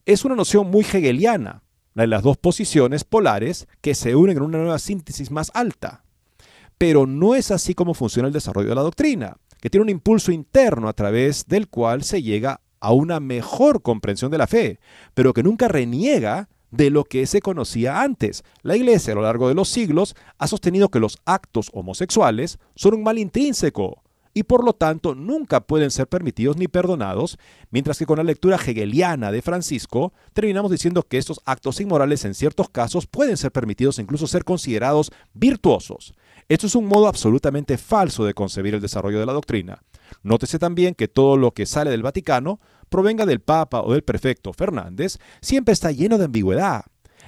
Es una noción muy hegeliana, la de las dos posiciones polares que se unen en una nueva síntesis más alta. Pero no es así como funciona el desarrollo de la doctrina, que tiene un impulso interno a través del cual se llega a una mejor comprensión de la fe, pero que nunca reniega de lo que se conocía antes. La Iglesia a lo largo de los siglos ha sostenido que los actos homosexuales son un mal intrínseco, y por lo tanto nunca pueden ser permitidos ni perdonados, mientras que con la lectura hegeliana de Francisco terminamos diciendo que estos actos inmorales en ciertos casos pueden ser permitidos e incluso ser considerados virtuosos. Esto es un modo absolutamente falso de concebir el desarrollo de la doctrina. Nótese también que todo lo que sale del Vaticano, provenga del Papa o del prefecto Fernández, siempre está lleno de ambigüedad.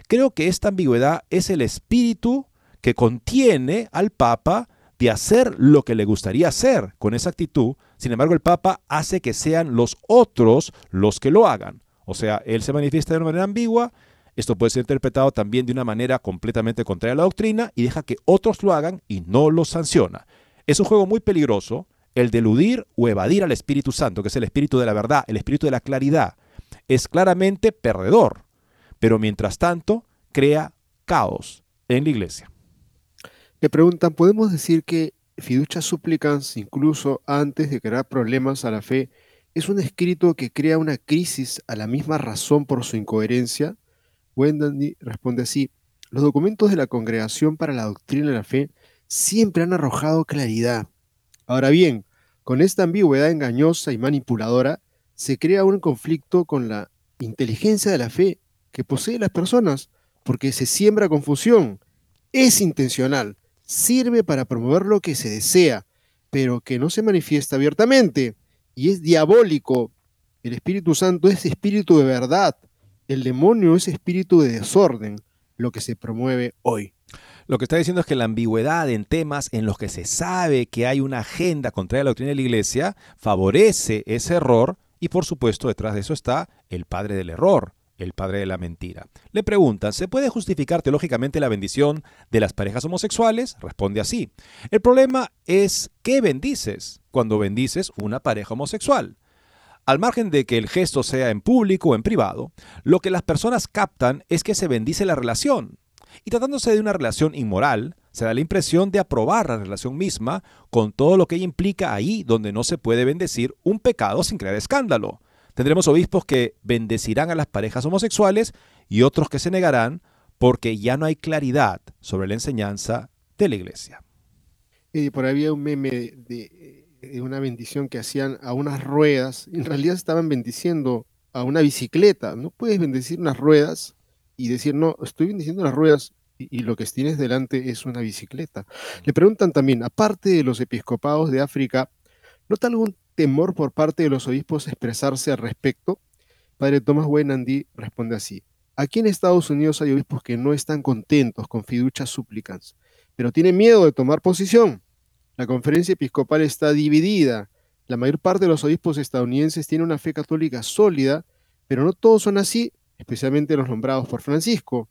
Creo que esta ambigüedad es el espíritu que contiene al Papa de hacer lo que le gustaría hacer con esa actitud. Sin embargo, el Papa hace que sean los otros los que lo hagan. O sea, él se manifiesta de una manera ambigua, esto puede ser interpretado también de una manera completamente contraria a la doctrina y deja que otros lo hagan y no lo sanciona. Es un juego muy peligroso el de eludir o evadir al Espíritu Santo, que es el Espíritu de la verdad, el Espíritu de la claridad. Es claramente perdedor, pero mientras tanto crea caos en la iglesia. Le preguntan, ¿podemos decir que fiducia supplicans, incluso antes de crear problemas a la fe, es un escrito que crea una crisis a la misma razón por su incoherencia? Wendy responde así, los documentos de la Congregación para la Doctrina de la Fe siempre han arrojado claridad. Ahora bien, con esta ambigüedad engañosa y manipuladora, se crea un conflicto con la inteligencia de la fe que posee las personas, porque se siembra confusión. Es intencional, sirve para promover lo que se desea, pero que no se manifiesta abiertamente, y es diabólico. El Espíritu Santo es espíritu de verdad, el demonio es espíritu de desorden, lo que se promueve hoy. Lo que está diciendo es que la ambigüedad en temas en los que se sabe que hay una agenda contra la doctrina de la iglesia favorece ese error y por supuesto detrás de eso está el padre del error, el padre de la mentira. Le preguntan, ¿se puede justificar teológicamente la bendición de las parejas homosexuales? Responde así. El problema es ¿qué bendices cuando bendices una pareja homosexual? Al margen de que el gesto sea en público o en privado, lo que las personas captan es que se bendice la relación. Y tratándose de una relación inmoral, se da la impresión de aprobar la relación misma con todo lo que ella implica ahí donde no se puede bendecir un pecado sin crear escándalo. Tendremos obispos que bendecirán a las parejas homosexuales y otros que se negarán porque ya no hay claridad sobre la enseñanza de la iglesia. Y por ahí había un meme de, de, una bendición que hacían a unas ruedas. En realidad estaban bendiciendo a una bicicleta. No puedes bendecir unas ruedas y decir, no, estoy bendiciendo las ruedas y, lo que tienes delante es una bicicleta. Le preguntan también, aparte de los episcopados de África, ¿nota algún temor por parte de los obispos expresarse al respecto? Padre Thomas Wenandy responde así. Aquí en Estados Unidos hay obispos que no están contentos con fiduchas súplicas, pero tienen miedo de tomar posición. La conferencia episcopal está dividida. La mayor parte de los obispos estadounidenses tienen una fe católica sólida, pero no todos son así especialmente los nombrados por Francisco.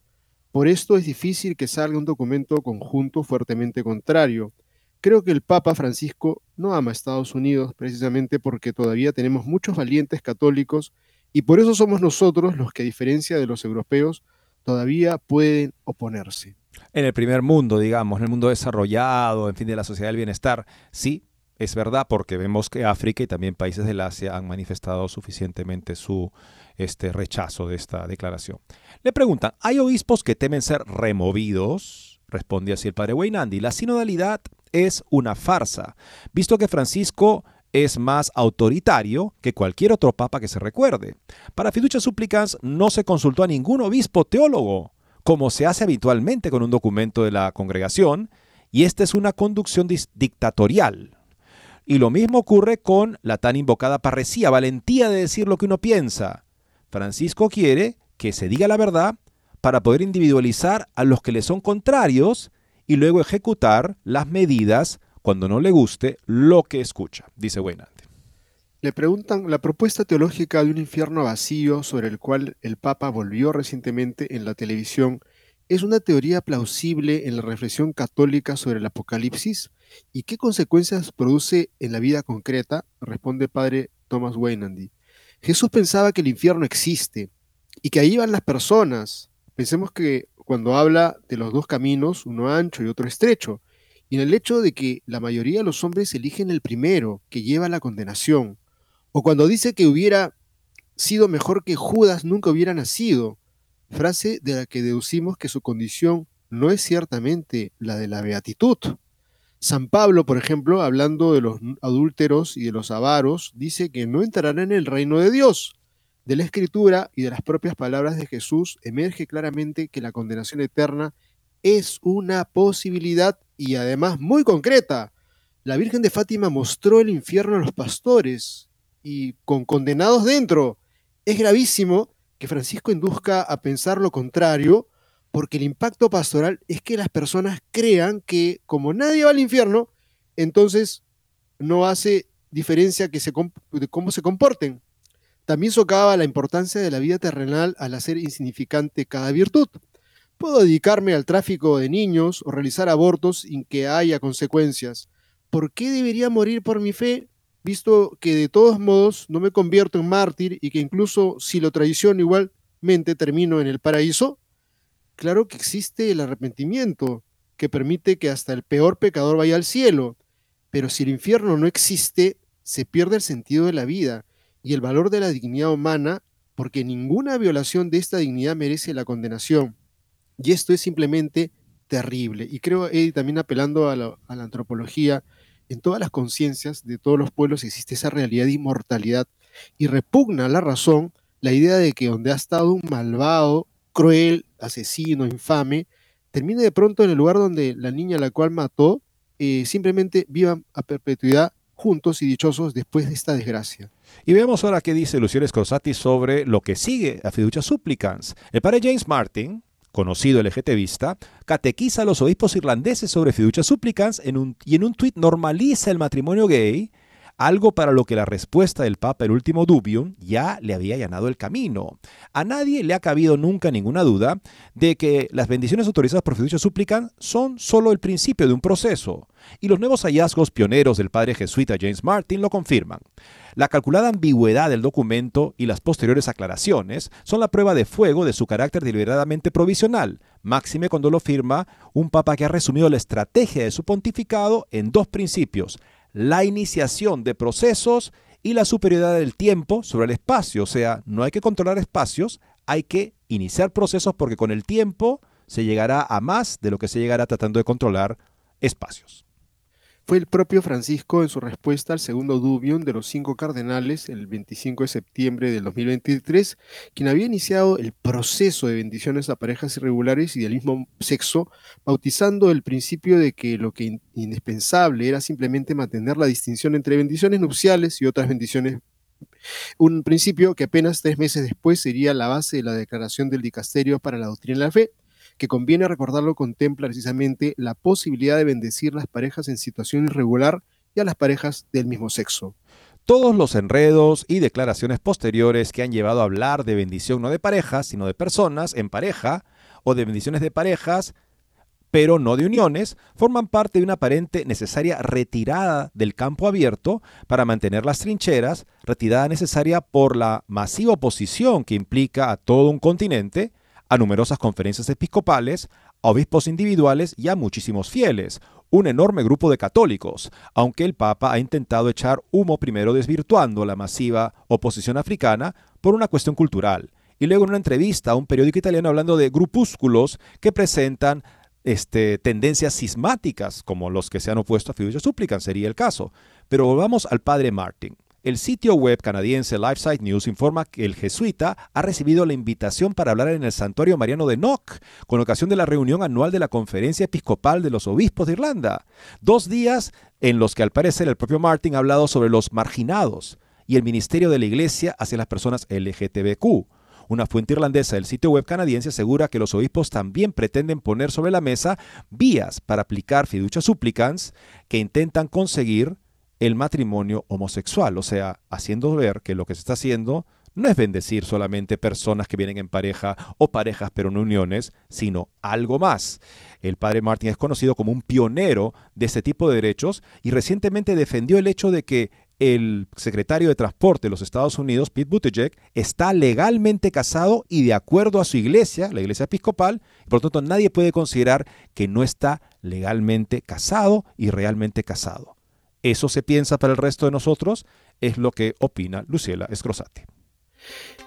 Por esto es difícil que salga un documento conjunto fuertemente contrario. Creo que el Papa Francisco no ama a Estados Unidos precisamente porque todavía tenemos muchos valientes católicos y por eso somos nosotros los que, a diferencia de los europeos, todavía pueden oponerse. En el primer mundo, digamos, en el mundo desarrollado, en fin, de la sociedad del bienestar, sí, es verdad, porque vemos que África y también países del Asia han manifestado suficientemente su, este rechazo de esta declaración. Le preguntan, ¿hay obispos que temen ser removidos? Responde así el padre Weinandi. La sinodalidad es una farsa, visto que Francisco es más autoritario que cualquier otro papa que se recuerde. Para fiducia súplicas no se consultó a ningún obispo teólogo, como se hace habitualmente con un documento de la congregación, y esta es una conducción dictatorial. Y lo mismo ocurre con la tan invocada parresía, valentía de decir lo que uno piensa. Francisco quiere que se diga la verdad para poder individualizar a los que le son contrarios y luego ejecutar las medidas cuando no le guste lo que escucha, dice Buenante. Le preguntan la propuesta teológica de un infierno vacío sobre el cual el Papa volvió recientemente en la televisión es una teoría plausible en la reflexión católica sobre el Apocalipsis y qué consecuencias produce en la vida concreta, responde padre Thomas Weinandy. Jesús pensaba que el infierno existe y que ahí van las personas. Pensemos que cuando habla de los dos caminos, uno ancho y otro estrecho, y en el hecho de que la mayoría de los hombres eligen el primero, que lleva a la condenación, o cuando dice que hubiera sido mejor que Judas nunca hubiera nacido, frase de la que deducimos que su condición no es ciertamente la de la beatitud. San Pablo, por ejemplo, hablando de los adúlteros y de los avaros, dice que no entrarán en el reino de Dios. De la escritura y de las propias palabras de Jesús emerge claramente que la condenación eterna es una posibilidad y además muy concreta. La Virgen de Fátima mostró el infierno a los pastores y con condenados dentro. Es gravísimo que Francisco induzca a pensar lo contrario porque el impacto pastoral es que las personas crean que como nadie va al infierno, entonces no hace diferencia que se de cómo se comporten. También socava la importancia de la vida terrenal al hacer insignificante cada virtud. Puedo dedicarme al tráfico de niños o realizar abortos sin que haya consecuencias. ¿Por qué debería morir por mi fe, visto que de todos modos no me convierto en mártir y que incluso si lo traiciono igualmente termino en el paraíso? Claro que existe el arrepentimiento, que permite que hasta el peor pecador vaya al cielo, pero si el infierno no existe, se pierde el sentido de la vida y el valor de la dignidad humana, porque ninguna violación de esta dignidad merece la condenación. Y esto es simplemente terrible. Y creo, Eddie, también apelando a la, a la antropología, en todas las conciencias de todos los pueblos existe esa realidad de inmortalidad y repugna la razón la idea de que donde ha estado un malvado cruel, asesino, infame, termine de pronto en el lugar donde la niña la cual mató eh, simplemente vivan a perpetuidad juntos y dichosos después de esta desgracia. Y veamos ahora qué dice Luciano Scrosati sobre lo que sigue a Fiducia Supplicans. El padre James Martin, conocido LGTBista, catequiza a los obispos irlandeses sobre Fiducia Supplicans y en un tuit normaliza el matrimonio gay algo para lo que la respuesta del Papa, el último dubium, ya le había allanado el camino. A nadie le ha cabido nunca ninguna duda de que las bendiciones autorizadas por fiducia suplican son solo el principio de un proceso, y los nuevos hallazgos pioneros del padre jesuita James Martin lo confirman. La calculada ambigüedad del documento y las posteriores aclaraciones son la prueba de fuego de su carácter deliberadamente provisional, máxime cuando lo firma un papa que ha resumido la estrategia de su pontificado en dos principios, la iniciación de procesos y la superioridad del tiempo sobre el espacio. O sea, no hay que controlar espacios, hay que iniciar procesos porque con el tiempo se llegará a más de lo que se llegará tratando de controlar espacios. Fue el propio Francisco en su respuesta al segundo dubium de los cinco cardenales el 25 de septiembre del 2023, quien había iniciado el proceso de bendiciones a parejas irregulares y del mismo sexo, bautizando el principio de que lo que indispensable era simplemente mantener la distinción entre bendiciones nupciales y otras bendiciones. Un principio que apenas tres meses después sería la base de la declaración del dicasterio para la doctrina de la fe, que conviene recordarlo contempla precisamente la posibilidad de bendecir las parejas en situación irregular y a las parejas del mismo sexo. Todos los enredos y declaraciones posteriores que han llevado a hablar de bendición no de parejas, sino de personas en pareja, o de bendiciones de parejas, pero no de uniones, forman parte de una aparente necesaria retirada del campo abierto para mantener las trincheras, retirada necesaria por la masiva oposición que implica a todo un continente, a numerosas conferencias episcopales, a obispos individuales y a muchísimos fieles, un enorme grupo de católicos, aunque el Papa ha intentado echar humo primero desvirtuando la masiva oposición africana por una cuestión cultural, y luego en una entrevista a un periódico italiano hablando de grupúsculos que presentan este, tendencias sismáticas, como los que se han opuesto a Fiducia Súplica, sería el caso. Pero volvamos al padre Martin. El sitio web canadiense LifeSite News informa que el jesuita ha recibido la invitación para hablar en el Santuario Mariano de Knock, con ocasión de la reunión anual de la Conferencia Episcopal de los Obispos de Irlanda. Dos días en los que al parecer el propio Martin ha hablado sobre los marginados y el ministerio de la Iglesia hacia las personas LGTBQ. Una fuente irlandesa del sitio web canadiense asegura que los obispos también pretenden poner sobre la mesa vías para aplicar fiducia supplicans que intentan conseguir el matrimonio homosexual, o sea, haciendo ver que lo que se está haciendo no es bendecir solamente personas que vienen en pareja o parejas pero no uniones, sino algo más. El padre Martin es conocido como un pionero de este tipo de derechos y recientemente defendió el hecho de que el secretario de Transporte de los Estados Unidos, Pete Buttigieg, está legalmente casado y de acuerdo a su iglesia, la iglesia episcopal, por lo tanto nadie puede considerar que no está legalmente casado y realmente casado. ¿Eso se piensa para el resto de nosotros? Es lo que opina Luciela Escrosati.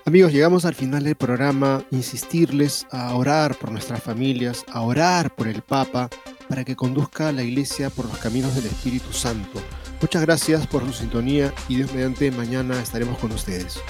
Amigos, llegamos al final del programa. Insistirles a orar por nuestras familias, a orar por el Papa, para que conduzca a la iglesia por los caminos del Espíritu Santo. Muchas gracias por su sintonía y Dios mediante mañana estaremos con ustedes.